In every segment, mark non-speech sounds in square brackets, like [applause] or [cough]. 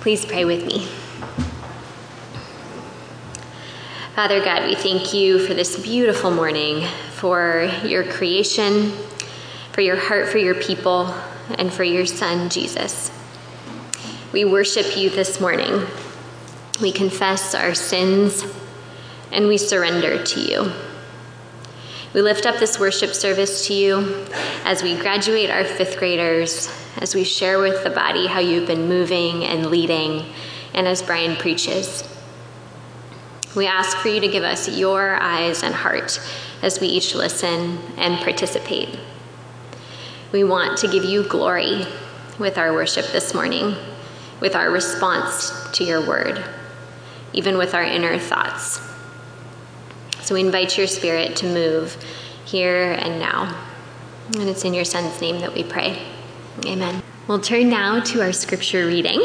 Please pray with me. Father God, we thank you for this beautiful morning, for your creation, for your heart for your people, and for your Son, Jesus. We worship you this morning. We confess our sins and we surrender to you. We lift up this worship service to you as we graduate our fifth graders, as we share with the body how you've been moving and leading, and as Brian preaches. We ask for you to give us your eyes and heart as we each listen and participate. We want to give you glory with our worship this morning, with our response to your word, even with our inner thoughts. So we invite your spirit to move here and now. And it's in your son's name that we pray. Amen. We'll turn now to our scripture reading.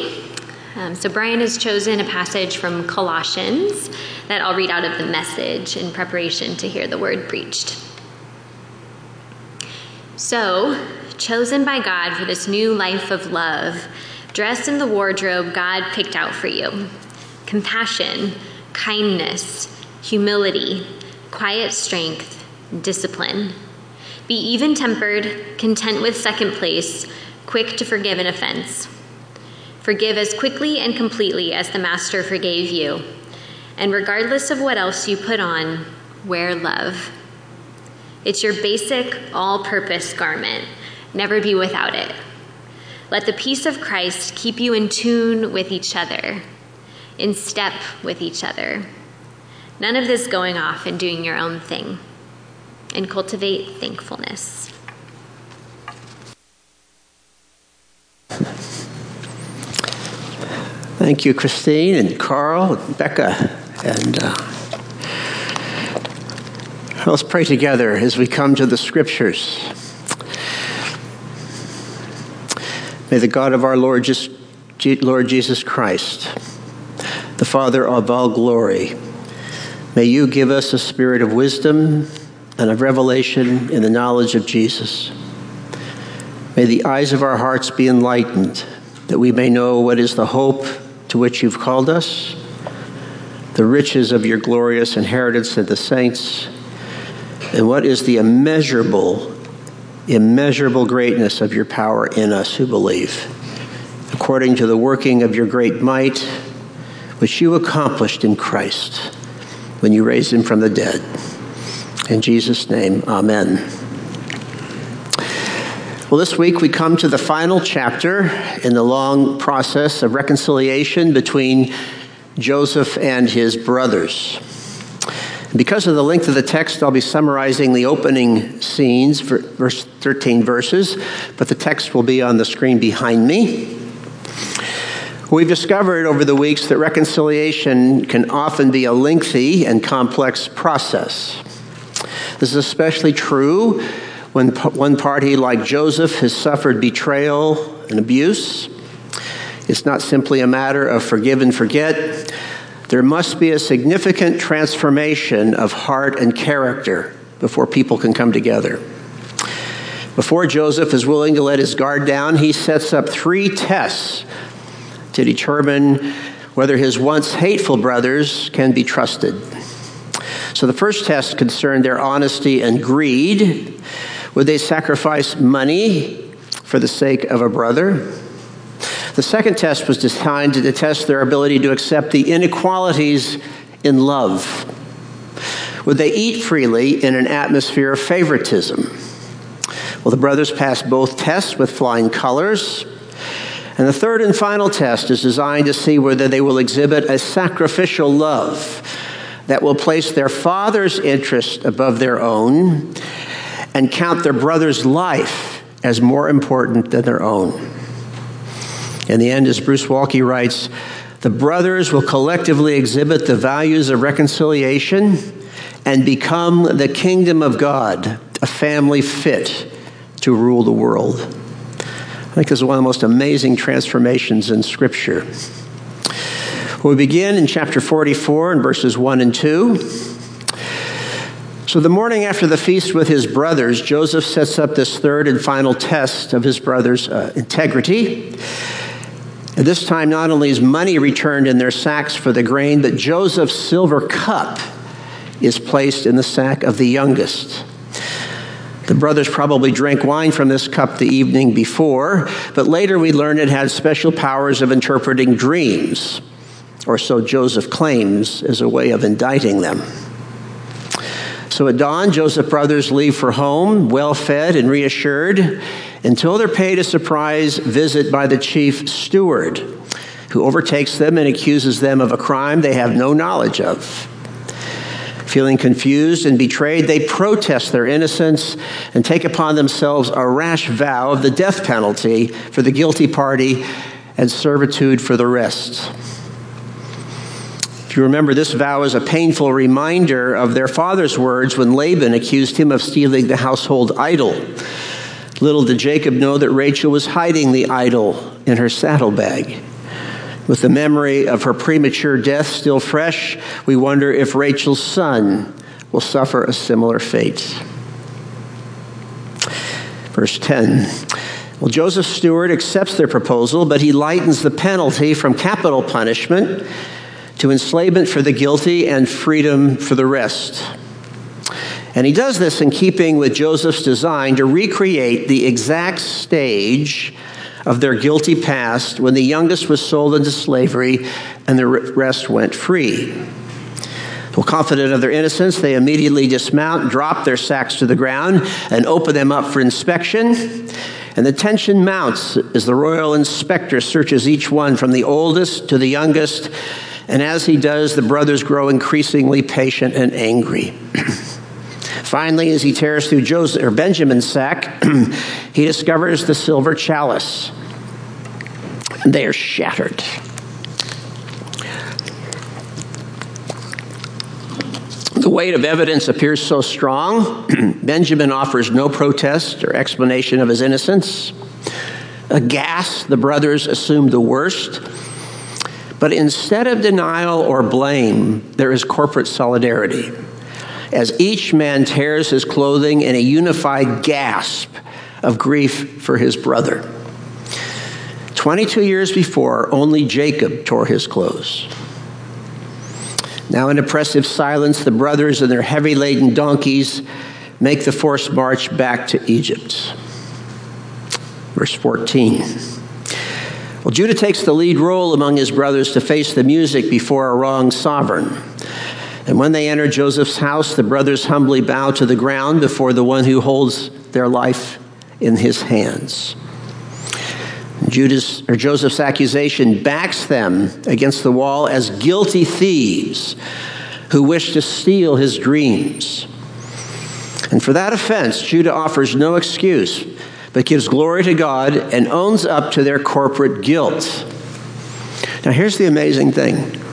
Um, so, Brian has chosen a passage from Colossians that I'll read out of the message in preparation to hear the word preached. So, chosen by God for this new life of love, dressed in the wardrobe God picked out for you compassion, kindness, humility, quiet strength, discipline. Be even tempered, content with second place, quick to forgive an offense. Forgive as quickly and completely as the Master forgave you. And regardless of what else you put on, wear love. It's your basic, all purpose garment. Never be without it. Let the peace of Christ keep you in tune with each other, in step with each other. None of this going off and doing your own thing. And cultivate thankfulness. Thank you, Christine and Carl and Becca. And uh, let's pray together as we come to the scriptures. May the God of our Lord, Lord Jesus Christ, the Father of all glory, May you give us a spirit of wisdom and of revelation in the knowledge of Jesus. May the eyes of our hearts be enlightened, that we may know what is the hope to which you've called us, the riches of your glorious inheritance in the saints, and what is the immeasurable, immeasurable greatness of your power in us who believe, according to the working of your great might, which you accomplished in Christ when you raised him from the dead. In Jesus' name, amen. Well, this week we come to the final chapter in the long process of reconciliation between Joseph and his brothers. Because of the length of the text, I'll be summarizing the opening scenes, verse 13 verses, but the text will be on the screen behind me. We've discovered over the weeks that reconciliation can often be a lengthy and complex process. This is especially true when one party, like Joseph, has suffered betrayal and abuse. It's not simply a matter of forgive and forget. There must be a significant transformation of heart and character before people can come together. Before Joseph is willing to let his guard down, he sets up three tests to determine whether his once hateful brothers can be trusted. So the first test concerned their honesty and greed. Would they sacrifice money for the sake of a brother? The second test was designed to test their ability to accept the inequalities in love. Would they eat freely in an atmosphere of favoritism? Well, the brothers passed both tests with flying colors. And the third and final test is designed to see whether they will exhibit a sacrificial love that will place their father's interest above their own and count their brother's life as more important than their own. In the end, as Bruce Waltke writes, the brothers will collectively exhibit the values of reconciliation and become the kingdom of God, a family fit to rule the world. I think is one of the most amazing transformations in Scripture. We begin in chapter 44 in verses 1 and 2. So, the morning after the feast with his brothers, Joseph sets up this third and final test of his brother's uh, integrity. At this time, not only is money returned in their sacks for the grain, but Joseph's silver cup is placed in the sack of the youngest. The brothers probably drank wine from this cup the evening before, but later we learn it had special powers of interpreting dreams, or so Joseph claims as a way of indicting them. So at dawn, Joseph's brothers leave for home, well fed and reassured, until they're paid a surprise visit by the chief steward, who overtakes them and accuses them of a crime they have no knowledge of. Feeling confused and betrayed, they protest their innocence and take upon themselves a rash vow of the death penalty for the guilty party and servitude for the rest. If you remember, this vow is a painful reminder of their father's words when Laban accused him of stealing the household idol. Little did Jacob know that Rachel was hiding the idol in her saddlebag. With the memory of her premature death still fresh, we wonder if Rachel's son will suffer a similar fate. Verse 10. Well, Joseph Stewart accepts their proposal, but he lightens the penalty from capital punishment to enslavement for the guilty and freedom for the rest. And he does this in keeping with Joseph's design to recreate the exact stage of their guilty past when the youngest was sold into slavery and the rest went free. Well, confident of their innocence, they immediately dismount, drop their sacks to the ground, and open them up for inspection. And the tension mounts as the royal inspector searches each one from the oldest to the youngest. And as he does, the brothers grow increasingly patient and angry. [clears throat] Finally, as he tears through Joseph, or Benjamin's sack, [clears throat] he discovers the silver chalice. They are shattered. The weight of evidence appears so strong, [clears throat] Benjamin offers no protest or explanation of his innocence. Aghast, the brothers assume the worst. But instead of denial or blame, there is corporate solidarity as each man tears his clothing in a unified gasp of grief for his brother. 22 years before, only Jacob tore his clothes. Now, in oppressive silence, the brothers and their heavy laden donkeys make the forced march back to Egypt. Verse 14. Well, Judah takes the lead role among his brothers to face the music before a wrong sovereign. And when they enter Joseph's house, the brothers humbly bow to the ground before the one who holds their life in his hands. Judas or Joseph's accusation backs them against the wall as guilty thieves who wish to steal his dreams. And for that offense, Judah offers no excuse, but gives glory to God and owns up to their corporate guilt. Now, here's the amazing thing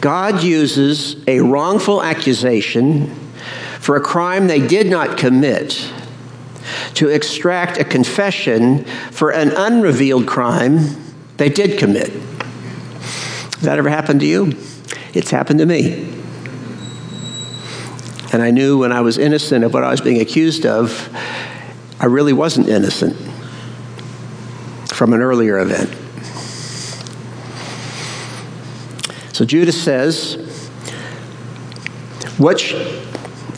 God uses a wrongful accusation for a crime they did not commit to extract a confession for an unrevealed crime they did commit. Has that ever happened to you? It's happened to me. And I knew when I was innocent of what I was being accused of, I really wasn't innocent from an earlier event. So Judas says, what, sh-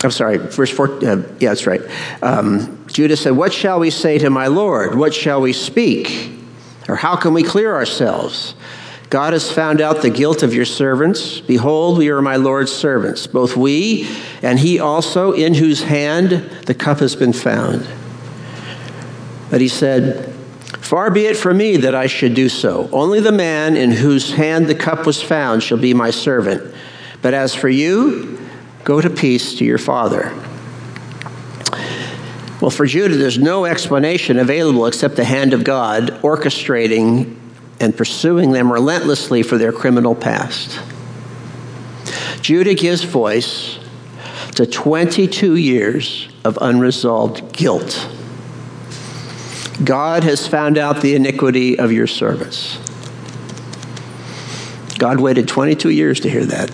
I'm sorry, verse 4, uh, yeah, that's right. Um, Judas said, What shall we say to my Lord? What shall we speak? Or how can we clear ourselves? God has found out the guilt of your servants. Behold, we are my Lord's servants, both we and he also, in whose hand the cup has been found. But he said, Far be it from me that I should do so. Only the man in whose hand the cup was found shall be my servant. But as for you, go to peace to your father. Well, for Judah, there's no explanation available except the hand of God orchestrating and pursuing them relentlessly for their criminal past. Judah gives voice to 22 years of unresolved guilt. God has found out the iniquity of your service. God waited 22 years to hear that.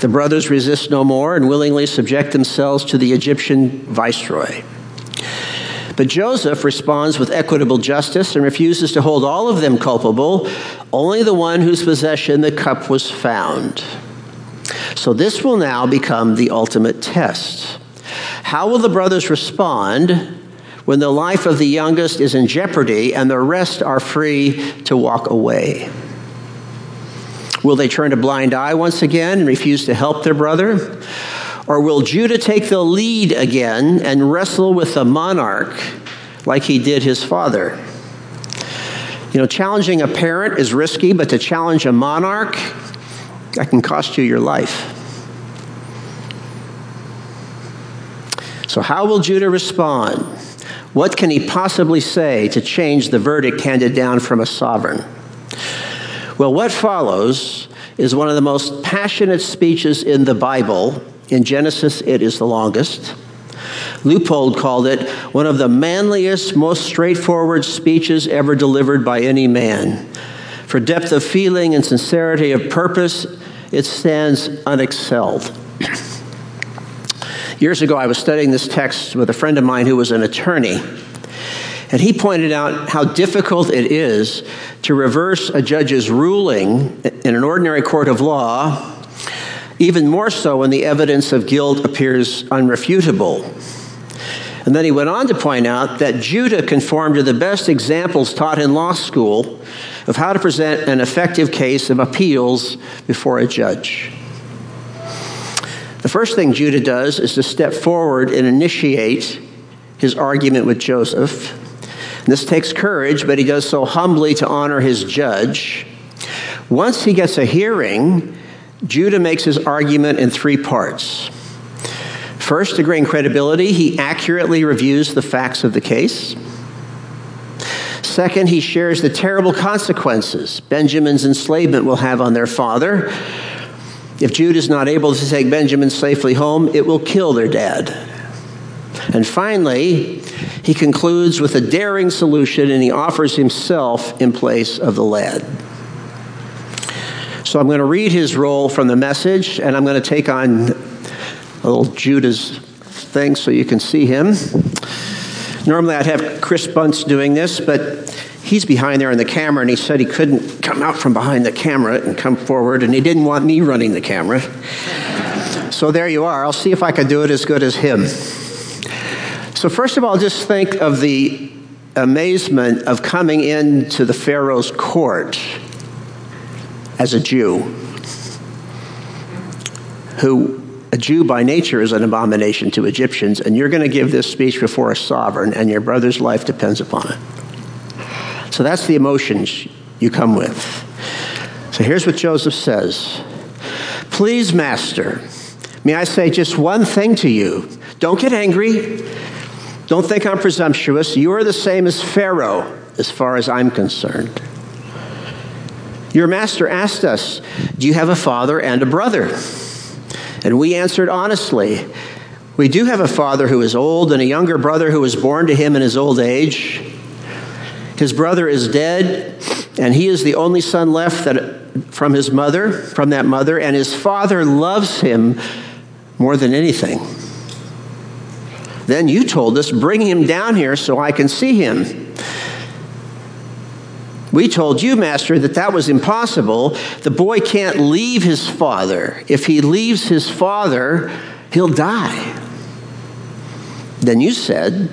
The brothers resist no more and willingly subject themselves to the Egyptian viceroy. But Joseph responds with equitable justice and refuses to hold all of them culpable, only the one whose possession the cup was found. So this will now become the ultimate test. How will the brothers respond when the life of the youngest is in jeopardy and the rest are free to walk away? Will they turn a blind eye once again and refuse to help their brother? Or will Judah take the lead again and wrestle with the monarch like he did his father? You know, challenging a parent is risky, but to challenge a monarch, that can cost you your life. So, how will Judah respond? What can he possibly say to change the verdict handed down from a sovereign? Well, what follows is one of the most passionate speeches in the Bible. In Genesis, it is the longest. Leupold called it one of the manliest, most straightforward speeches ever delivered by any man. For depth of feeling and sincerity of purpose, it stands unexcelled. Years ago, I was studying this text with a friend of mine who was an attorney. And he pointed out how difficult it is to reverse a judge's ruling in an ordinary court of law, even more so when the evidence of guilt appears unrefutable. And then he went on to point out that Judah conformed to the best examples taught in law school of how to present an effective case of appeals before a judge. First thing Judah does is to step forward and initiate his argument with Joseph. And this takes courage, but he does so humbly to honor his judge. Once he gets a hearing, Judah makes his argument in three parts. First, to gain credibility, he accurately reviews the facts of the case. Second, he shares the terrible consequences Benjamin's enslavement will have on their father if Jude is not able to take Benjamin safely home, it will kill their dad. And finally, he concludes with a daring solution and he offers himself in place of the lad. So I'm going to read his role from the message and I'm going to take on a little Judah's thing so you can see him. Normally I'd have Chris Bunce doing this, but he's behind there in the camera, and he said he couldn't come out from behind the camera and come forward, and he didn't want me running the camera. So there you are. I'll see if I can do it as good as him. So, first of all, just think of the amazement of coming into the Pharaoh's court as a Jew, who a Jew by nature is an abomination to Egyptians, and you're going to give this speech before a sovereign, and your brother's life depends upon it. So that's the emotions you come with. So here's what Joseph says Please, Master, may I say just one thing to you? Don't get angry. Don't think I'm presumptuous. You are the same as Pharaoh, as far as I'm concerned. Your master asked us, Do you have a father and a brother? And we answered honestly, We do have a father who is old and a younger brother who was born to him in his old age. His brother is dead, and he is the only son left that, from his mother, from that mother, and his father loves him more than anything. Then you told us, bring him down here so I can see him. We told you, Master, that that was impossible. The boy can't leave his father. If he leaves his father, he'll die. Then you said,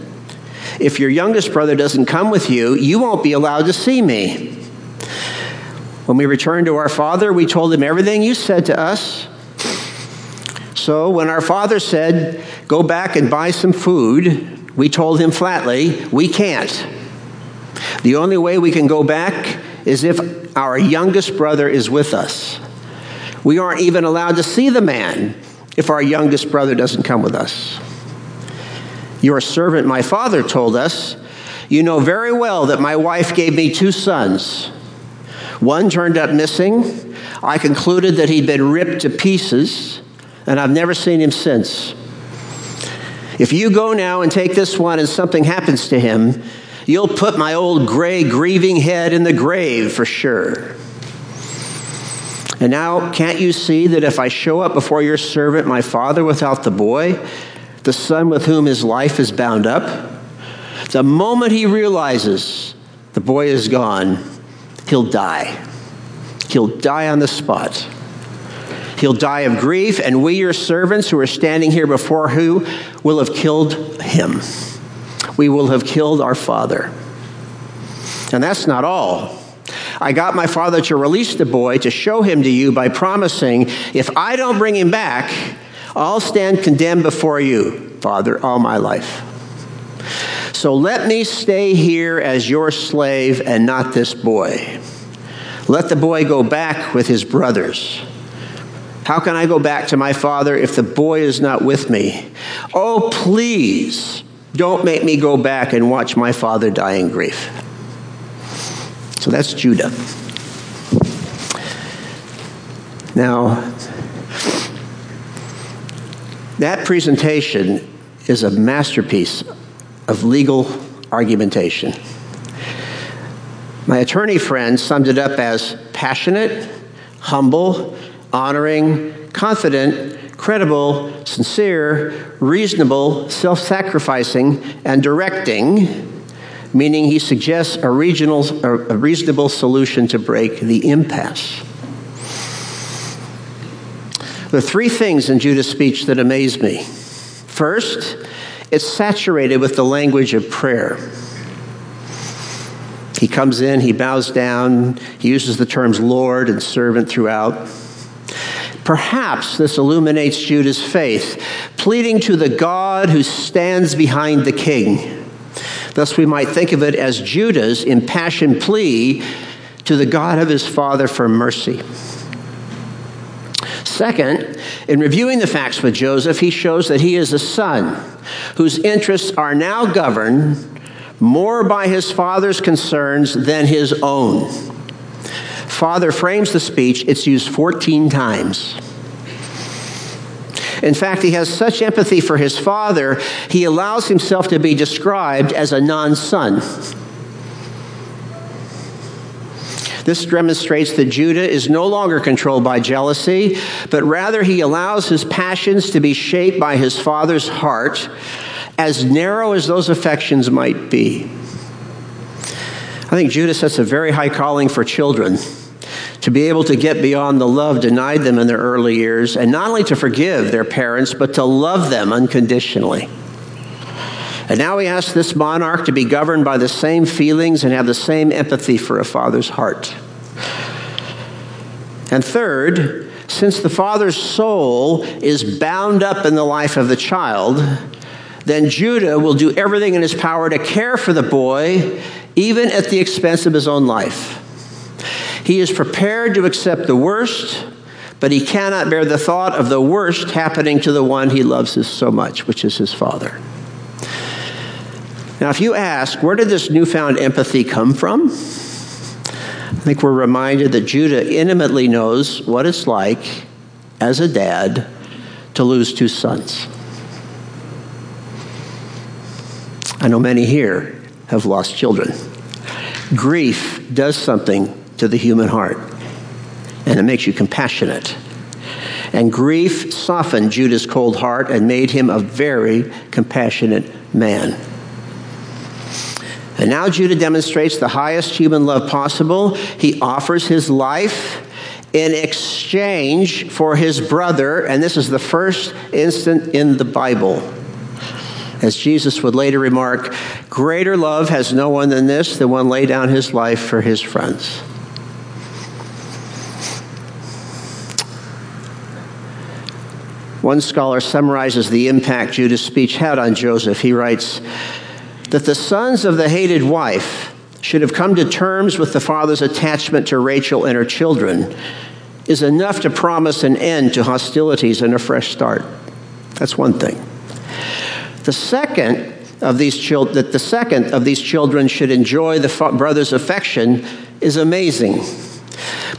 if your youngest brother doesn't come with you, you won't be allowed to see me. When we returned to our father, we told him everything you said to us. So when our father said, Go back and buy some food, we told him flatly, We can't. The only way we can go back is if our youngest brother is with us. We aren't even allowed to see the man if our youngest brother doesn't come with us. Your servant, my father, told us, You know very well that my wife gave me two sons. One turned up missing. I concluded that he'd been ripped to pieces, and I've never seen him since. If you go now and take this one and something happens to him, you'll put my old gray, grieving head in the grave for sure. And now, can't you see that if I show up before your servant, my father, without the boy, the son with whom his life is bound up, The moment he realizes the boy is gone, he'll die. He'll die on the spot. He'll die of grief, and we, your servants who are standing here before who, will have killed him. We will have killed our father. And that's not all. I got my father to release the boy to show him to you by promising, if I don't bring him back, I'll stand condemned before you, Father, all my life. So let me stay here as your slave and not this boy. Let the boy go back with his brothers. How can I go back to my father if the boy is not with me? Oh, please don't make me go back and watch my father die in grief. So that's Judah. Now, that presentation is a masterpiece of legal argumentation. My attorney friend summed it up as passionate, humble, honoring, confident, credible, sincere, reasonable, self sacrificing, and directing, meaning he suggests a, regional, a reasonable solution to break the impasse. There are three things in Judah's speech that amaze me. First, it's saturated with the language of prayer. He comes in, he bows down, he uses the terms Lord and servant throughout. Perhaps this illuminates Judah's faith, pleading to the God who stands behind the king. Thus, we might think of it as Judah's impassioned plea to the God of his father for mercy. Second, in reviewing the facts with Joseph, he shows that he is a son whose interests are now governed more by his father's concerns than his own. Father frames the speech, it's used 14 times. In fact, he has such empathy for his father, he allows himself to be described as a non son. This demonstrates that Judah is no longer controlled by jealousy, but rather he allows his passions to be shaped by his father's heart, as narrow as those affections might be. I think Judah sets a very high calling for children to be able to get beyond the love denied them in their early years, and not only to forgive their parents, but to love them unconditionally. And now he asks this monarch to be governed by the same feelings and have the same empathy for a father's heart. And third, since the father's soul is bound up in the life of the child, then Judah will do everything in his power to care for the boy, even at the expense of his own life. He is prepared to accept the worst, but he cannot bear the thought of the worst happening to the one he loves so much, which is his father. Now, if you ask, where did this newfound empathy come from? I think we're reminded that Judah intimately knows what it's like as a dad to lose two sons. I know many here have lost children. Grief does something to the human heart, and it makes you compassionate. And grief softened Judah's cold heart and made him a very compassionate man. And now Judah demonstrates the highest human love possible. He offers his life in exchange for his brother, and this is the first instant in the Bible. As Jesus would later remark, greater love has no one than this, the one lay down his life for his friends. One scholar summarizes the impact Judah's speech had on Joseph. He writes, that the sons of the hated wife should have come to terms with the father's attachment to Rachel and her children is enough to promise an end to hostilities and a fresh start. That's one thing. The second of these children, that the second of these children should enjoy the brother's affection is amazing.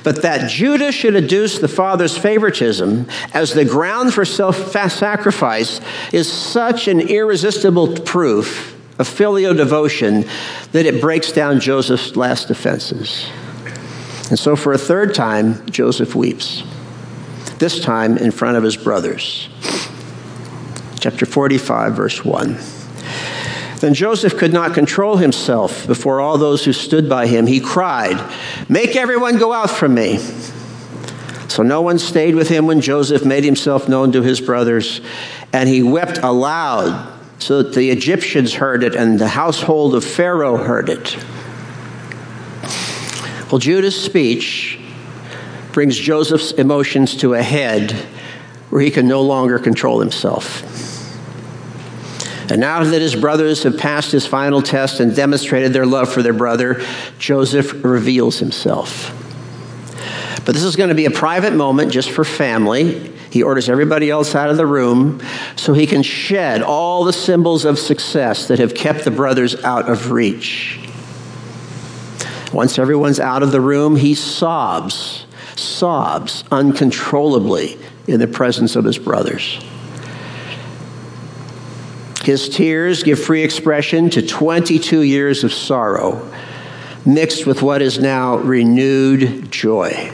But that Judah should adduce the father's favoritism as the ground for self sacrifice is such an irresistible proof of filial devotion that it breaks down Joseph's last defenses. And so, for a third time, Joseph weeps, this time in front of his brothers. Chapter 45, verse 1. Then Joseph could not control himself before all those who stood by him. He cried, Make everyone go out from me. So no one stayed with him when Joseph made himself known to his brothers, and he wept aloud so that the Egyptians heard it and the household of Pharaoh heard it. Well, Judah's speech brings Joseph's emotions to a head where he can no longer control himself. And now that his brothers have passed his final test and demonstrated their love for their brother, Joseph reveals himself. But this is going to be a private moment just for family. He orders everybody else out of the room so he can shed all the symbols of success that have kept the brothers out of reach. Once everyone's out of the room, he sobs, sobs uncontrollably in the presence of his brothers. His tears give free expression to 22 years of sorrow, mixed with what is now renewed joy.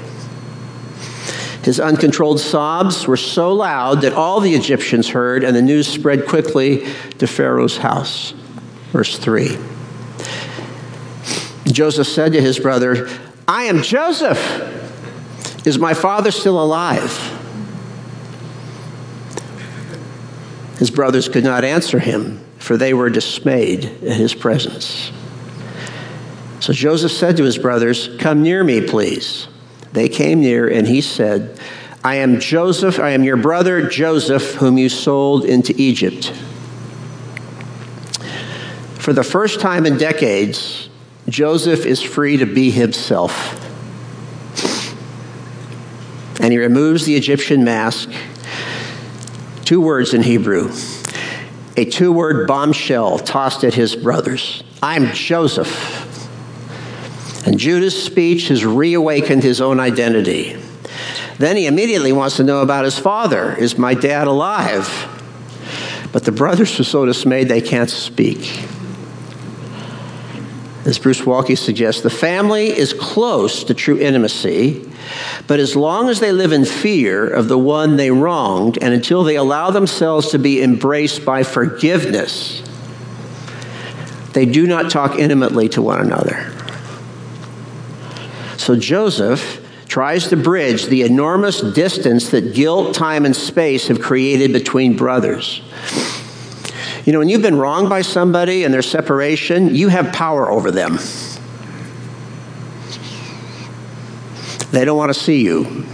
His uncontrolled sobs were so loud that all the Egyptians heard, and the news spread quickly to Pharaoh's house. Verse 3. Joseph said to his brother, I am Joseph. Is my father still alive? His brothers could not answer him, for they were dismayed at his presence. So Joseph said to his brothers, Come near me, please. They came near, and he said, I am Joseph, I am your brother Joseph, whom you sold into Egypt. For the first time in decades, Joseph is free to be himself. And he removes the Egyptian mask Two words in Hebrew. A two word bombshell tossed at his brothers I'm Joseph. And Judah's speech has reawakened his own identity. Then he immediately wants to know about his father. Is my dad alive? But the brothers are so dismayed they can't speak. As Bruce Waltke suggests, the family is close to true intimacy but as long as they live in fear of the one they wronged, and until they allow themselves to be embraced by forgiveness, they do not talk intimately to one another. So Joseph tries to bridge the enormous distance that guilt, time, and space have created between brothers. You know, when you've been wronged by somebody and their separation, you have power over them. They don't want to see you.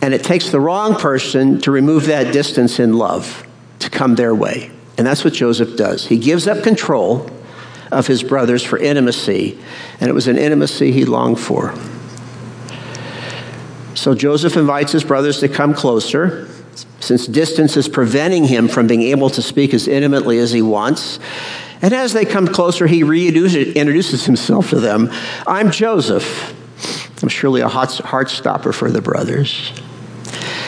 And it takes the wrong person to remove that distance in love to come their way. And that's what Joseph does. He gives up control of his brothers for intimacy, and it was an intimacy he longed for. So Joseph invites his brothers to come closer, since distance is preventing him from being able to speak as intimately as he wants. And as they come closer, he reintroduces himself to them. I'm Joseph I'm surely a heart stopper for the brothers.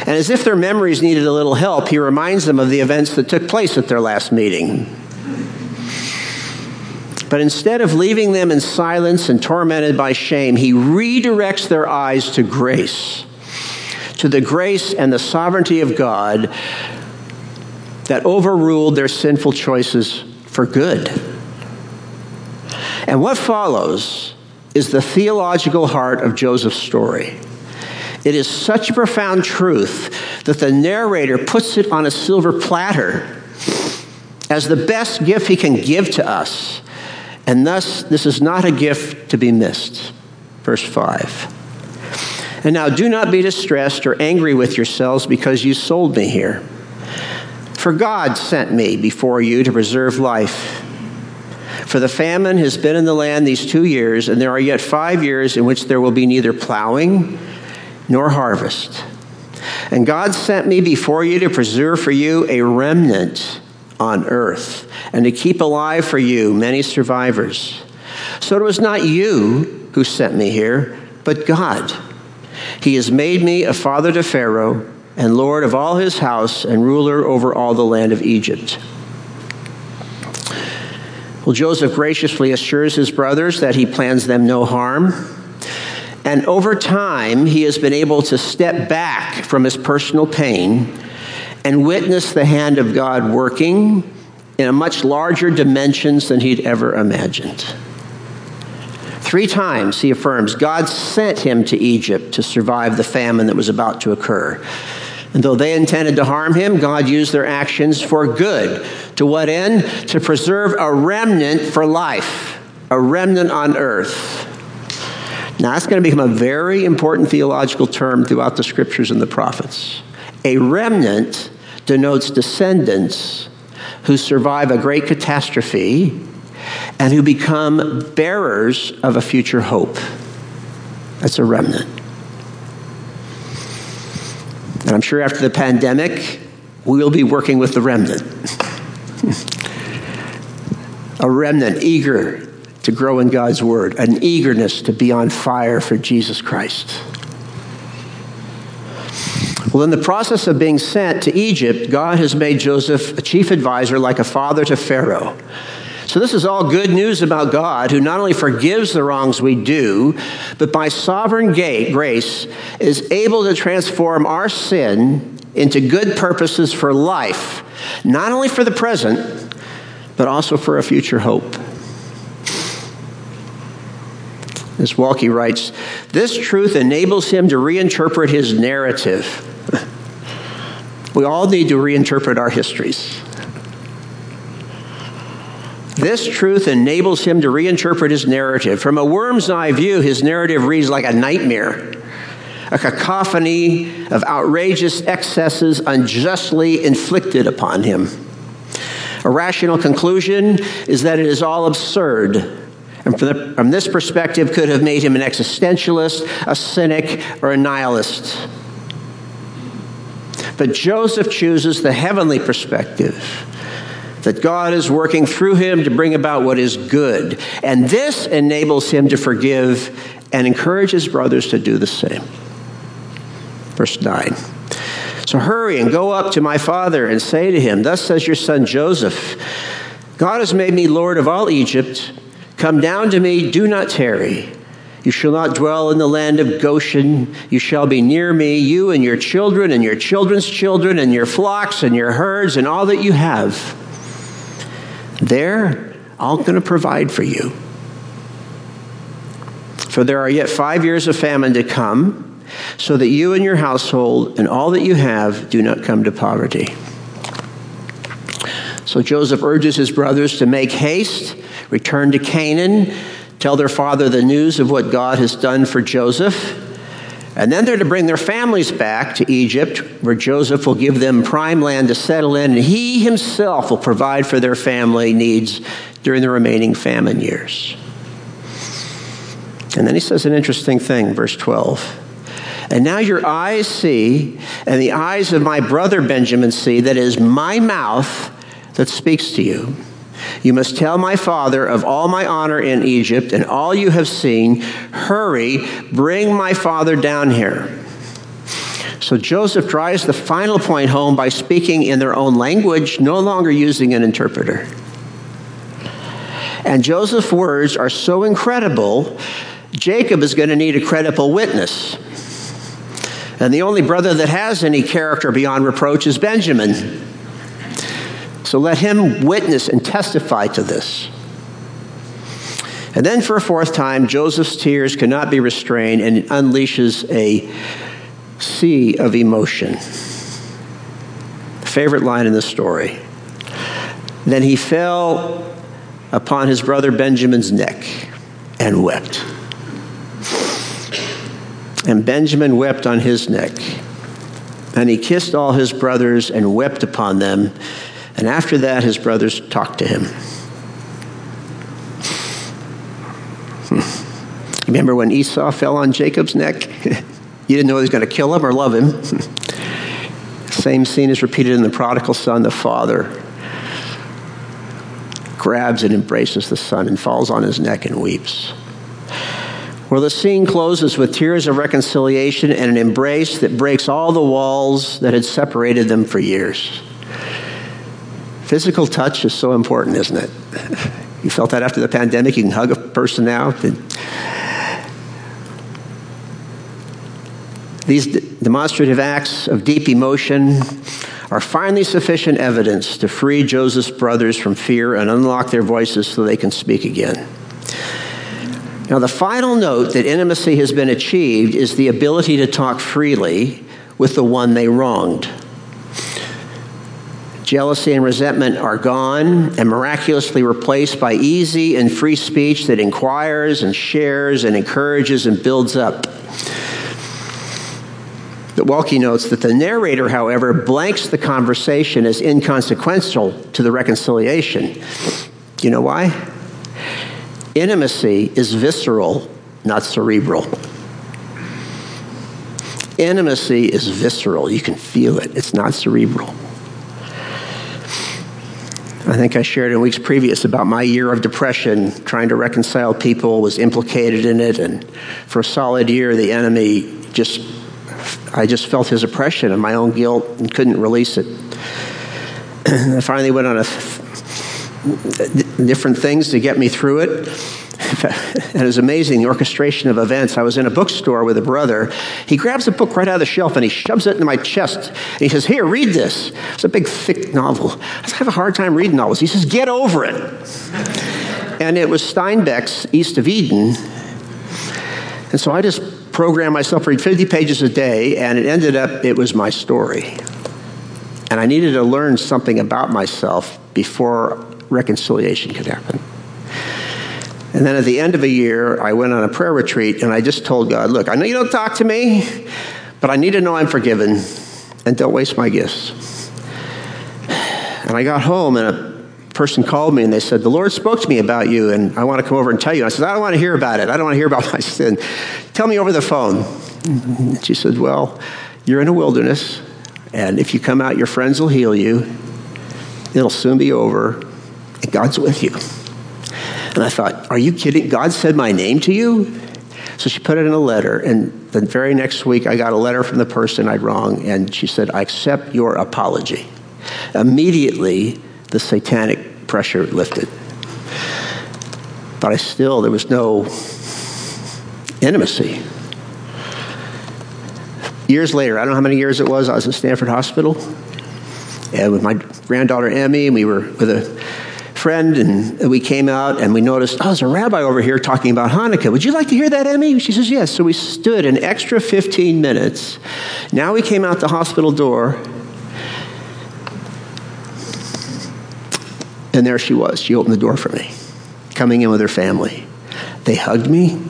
And as if their memories needed a little help, he reminds them of the events that took place at their last meeting. But instead of leaving them in silence and tormented by shame, he redirects their eyes to grace, to the grace and the sovereignty of God that overruled their sinful choices for good. And what follows is the theological heart of Joseph's story. It is such a profound truth that the narrator puts it on a silver platter as the best gift he can give to us. And thus, this is not a gift to be missed. Verse 5. And now do not be distressed or angry with yourselves because you sold me here. For God sent me before you to preserve life. For the famine has been in the land these two years, and there are yet five years in which there will be neither plowing nor harvest. And God sent me before you to preserve for you a remnant on earth, and to keep alive for you many survivors. So it was not you who sent me here, but God. He has made me a father to Pharaoh, and Lord of all his house, and ruler over all the land of Egypt. Well, Joseph graciously assures his brothers that he plans them no harm. And over time, he has been able to step back from his personal pain and witness the hand of God working in a much larger dimensions than he'd ever imagined. Three times he affirms God sent him to Egypt to survive the famine that was about to occur. And though they intended to harm him, God used their actions for good. To what end? To preserve a remnant for life, a remnant on earth. Now, that's going to become a very important theological term throughout the scriptures and the prophets. A remnant denotes descendants who survive a great catastrophe and who become bearers of a future hope. That's a remnant. And I'm sure after the pandemic, we'll be working with the remnant. [laughs] a remnant eager to grow in God's Word, an eagerness to be on fire for Jesus Christ. Well, in the process of being sent to Egypt, God has made Joseph a chief advisor like a father to Pharaoh. So, this is all good news about God, who not only forgives the wrongs we do, but by sovereign grace is able to transform our sin into good purposes for life, not only for the present, but also for a future hope. As Waltke writes, this truth enables him to reinterpret his narrative we all need to reinterpret our histories. This truth enables him to reinterpret his narrative. From a worm's eye view, his narrative reads like a nightmare, a cacophony of outrageous excesses unjustly inflicted upon him. A rational conclusion is that it is all absurd. And from, the, from this perspective, could have made him an existentialist, a cynic, or a nihilist. But Joseph chooses the heavenly perspective that God is working through him to bring about what is good. And this enables him to forgive and encourage his brothers to do the same. Verse 9. So hurry and go up to my father and say to him, Thus says your son Joseph, God has made me Lord of all Egypt. Come down to me, do not tarry. You shall not dwell in the land of Goshen. You shall be near me, you and your children and your children's children and your flocks and your herds and all that you have. There, I'm going to provide for you. For there are yet five years of famine to come, so that you and your household and all that you have do not come to poverty. So Joseph urges his brothers to make haste, return to Canaan tell their father the news of what God has done for Joseph. And then they're to bring their families back to Egypt, where Joseph will give them prime land to settle in, and he himself will provide for their family needs during the remaining famine years. And then he says an interesting thing, verse 12. And now your eyes see, and the eyes of my brother Benjamin see, that is my mouth that speaks to you. You must tell my father of all my honor in Egypt and all you have seen. Hurry, bring my father down here. So Joseph drives the final point home by speaking in their own language, no longer using an interpreter. And Joseph's words are so incredible, Jacob is going to need a credible witness. And the only brother that has any character beyond reproach is Benjamin. So let him witness and testify to this. And then for a fourth time, Joseph's tears cannot be restrained and unleashes a sea of emotion. Favorite line in the story. Then he fell upon his brother Benjamin's neck and wept. And Benjamin wept on his neck. And he kissed all his brothers and wept upon them. And after that, his brothers talked to him. Hmm. Remember when Esau fell on Jacob's neck? [laughs] you didn't know he was going to kill him or love him. [laughs] Same scene is repeated in the prodigal son. The father grabs and embraces the son and falls on his neck and weeps. Well, the scene closes with tears of reconciliation and an embrace that breaks all the walls that had separated them for years. Physical touch is so important, isn't it? [laughs] You felt that after the pandemic? You can hug a person now. These demonstrative acts of deep emotion are finally sufficient evidence to free Joseph's brothers from fear and unlock their voices so they can speak again. Now, the final note that intimacy has been achieved is the ability to talk freely with the one they wronged. Jealousy and resentment are gone and miraculously replaced by easy and free speech that inquires and shares and encourages and builds up. But Waltke notes that the narrator, however, blanks the conversation as inconsequential to the reconciliation. You know why? Intimacy is visceral, not cerebral. Intimacy is visceral. You can feel it, it's not cerebral. I think I shared in weeks previous about my year of depression, trying to reconcile people, was implicated in it, and for a solid year, the enemy just I just felt his oppression and my own guilt and couldn't release it. [clears throat] I finally went on a different things to get me through it. [laughs] and it was amazing the orchestration of events. I was in a bookstore with a brother. He grabs a book right out of the shelf and he shoves it into my chest. And he says, Here, read this. It's a big, thick novel. I have a hard time reading novels. He says, Get over it. and it was Steinbeck's East of Eden. And so I just programmed myself to read 50 pages a day, and it ended up, it was my story. And I needed to learn something about myself before reconciliation could happen. And then at the end of a year, I went on a prayer retreat and I just told God, Look, I know you don't talk to me, but I need to know I'm forgiven and don't waste my gifts. And I got home and a person called me and they said, The Lord spoke to me about you and I want to come over and tell you. I said, I don't want to hear about it. I don't want to hear about [laughs] my sin. Tell me over the phone. And she said, Well, you're in a wilderness and if you come out, your friends will heal you. It'll soon be over and God's with you. And I thought, Are you kidding? God said my name to you? So she put it in a letter, and the very next week I got a letter from the person I'd wronged, and she said, I accept your apology. Immediately, the satanic pressure lifted. But I still, there was no intimacy. Years later, I don't know how many years it was, I was in Stanford Hospital. And with my granddaughter Emmy, and we were with a friend, and we came out and we noticed, oh, there's a rabbi over here talking about Hanukkah. Would you like to hear that, Emmy? She says, yes. So we stood an extra 15 minutes. Now we came out the hospital door, And there she was. She opened the door for me, coming in with her family. They hugged me.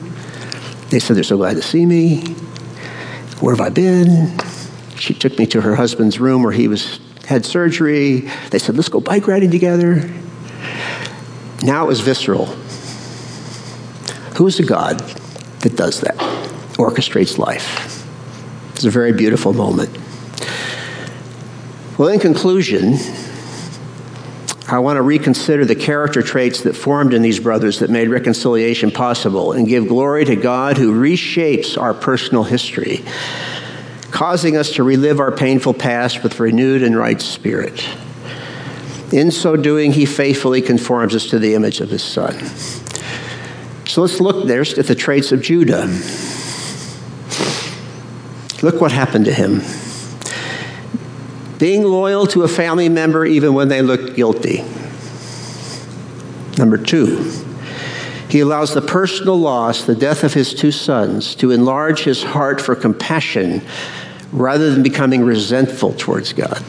They said they're so glad to see me. Where have I been? She took me to her husband's room where he was had surgery. They said, let's go bike riding together. Now it was visceral. Who is the God that does that? Orchestrates life. It's a very beautiful moment. Well, in conclusion, I want to reconsider the character traits that formed in these brothers that made reconciliation possible and give glory to God who reshapes our personal history, causing us to relive our painful past with renewed and right spirit. In so doing, he faithfully conforms us to the image of his son. So let's look there at the traits of Judah. Look what happened to him being loyal to a family member even when they look guilty. Number two, he allows the personal loss, the death of his two sons, to enlarge his heart for compassion rather than becoming resentful towards God.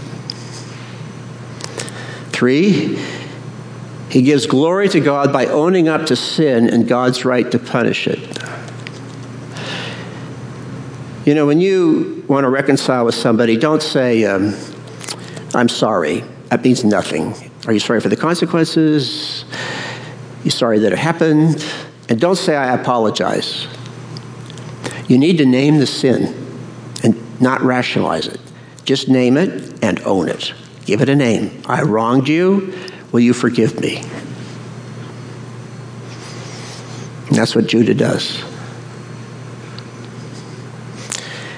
Three, he gives glory to God by owning up to sin and God's right to punish it. You know, when you want to reconcile with somebody, don't say, um, I'm sorry. That means nothing. Are you sorry for the consequences? You sorry that it happened? And don't say, I apologize. You need to name the sin and not rationalize it. Just name it and own it. Give it a name. I wronged you. Will you forgive me? And that's what Judah does.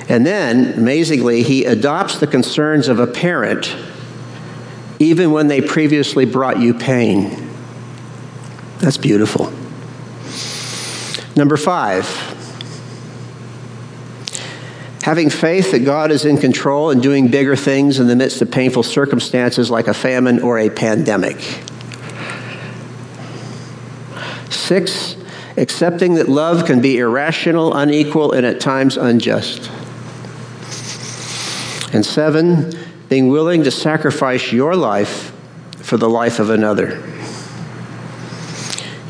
And then, amazingly, he adopts the concerns of a parent even when they previously brought you pain. That's beautiful. Number five, Having faith that God is in control and doing bigger things in the midst of painful circumstances like a famine or a pandemic. Six, accepting that love can be irrational, unequal, and at times unjust. And seven, being willing to sacrifice your life for the life of another.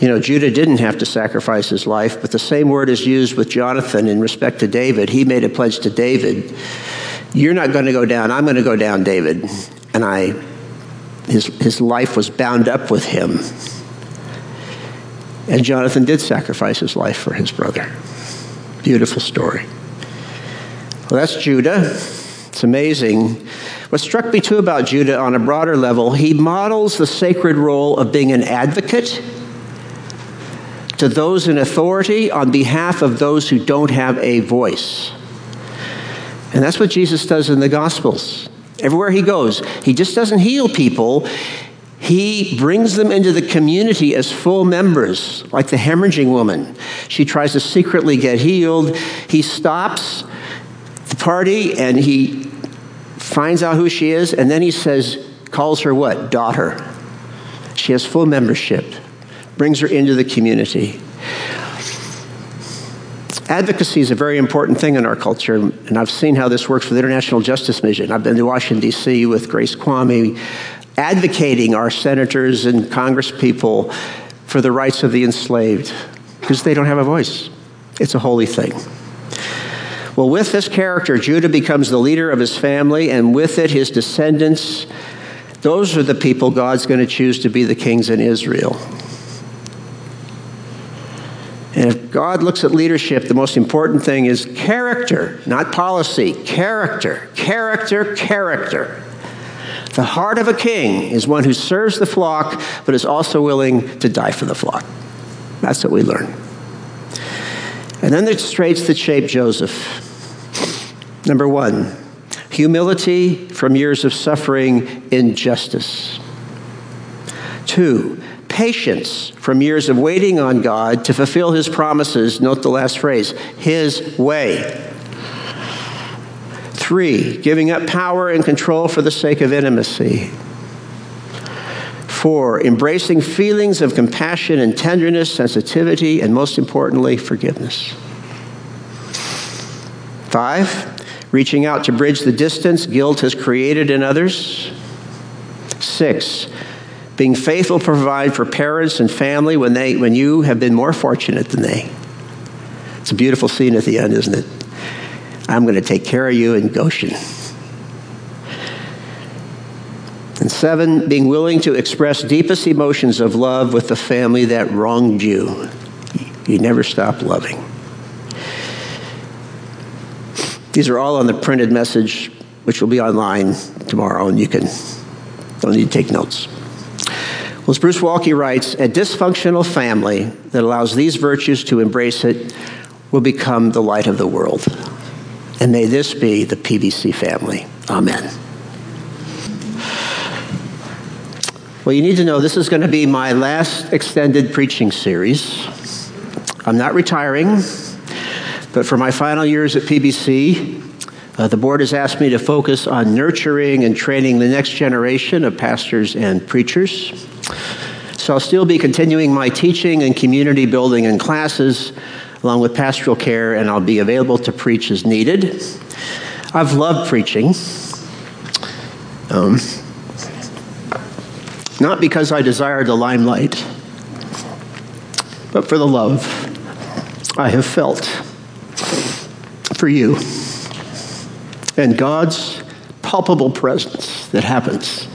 You know, Judah didn't have to sacrifice his life, but the same word is used with Jonathan in respect to David. He made a pledge to David You're not going to go down, I'm going to go down, David. And I, his, his life was bound up with him. And Jonathan did sacrifice his life for his brother. Beautiful story. Well, that's Judah. It's amazing. What struck me too about Judah on a broader level, he models the sacred role of being an advocate to those in authority on behalf of those who don't have a voice. And that's what Jesus does in the Gospels. Everywhere he goes, he just doesn't heal people. He brings them into the community as full members, like the hemorrhaging woman. She tries to secretly get healed. He stops the party and he finds out who she is, and then he says, calls her what? Daughter. She has full membership brings her into the community. Advocacy is a very important thing in our culture, and I've seen how this works with the International Justice Mission. I've been to Washington, D.C. with Grace Kwame, advocating our senators and congresspeople for the rights of the enslaved because they don't have a voice. It's a holy thing. Well, with this character, Judah becomes the leader of his family, and with it, his descendants. Those are the people God's going to choose to be the kings in Israel. And if God looks at leadership, the most important thing is character, not policy. Character, character, character. The heart of a king is one who serves the flock, but is also willing to die for the flock. That's what we learn. And then there's traits that shape Joseph. Number one, humility from years of suffering, injustice. Two, patience from years of waiting on God to fulfill his promises. Note the last phrase his way. Three, giving up power and control for the sake of intimacy. Four, embracing feelings of compassion and tenderness, sensitivity, and most importantly, forgiveness. Five, reaching out to bridge the distance guilt has created in others. Six, being faithful to provide for parents and family when, they, when you have been more fortunate than they. It's a beautiful scene at the end, isn't it? I'm going to take care of you in Goshen. And seven, being willing to express deepest emotions of love with the family that wronged you. You never stop loving. These are all on the printed message, which will be online tomorrow, and you can don't need to take notes. Well, as Bruce Waltke writes, a dysfunctional family that allows these virtues to embrace it will become the light of the world. And may this be the PBC family. Amen. Well, you need to know this is going to be my last extended preaching series. I'm not retiring, but for my final years at PBC, uh, the board has asked me to focus on nurturing and training the next generation of pastors and preachers. So I'll still be continuing my teaching and community building in classes along with pastoral care, and I'll be available to preach as needed. I've loved preaching. Um, not because I desire the limelight, but for the love I have felt for you and God's palpable presence that happens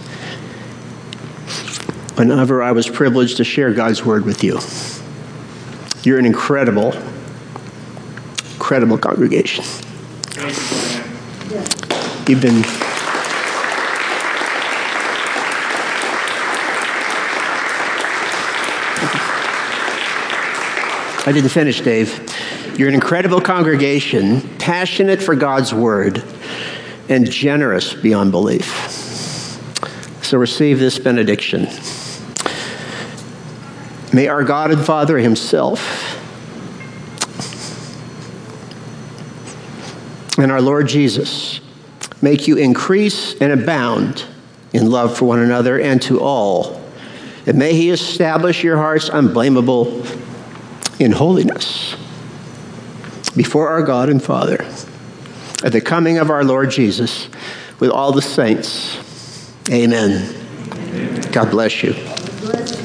whenever I was privileged to share God's word with you. You're an incredible, incredible congregation. You've been. I didn't finish, Dave. You're an incredible congregation, passionate for God's word, and generous beyond belief. So receive this benediction. May our God and Father Himself and our Lord Jesus make you increase and abound in love for one another and to all. And may He establish your hearts unblameable in holiness before our God and Father at the coming of our Lord Jesus with all the saints. Amen. God bless you.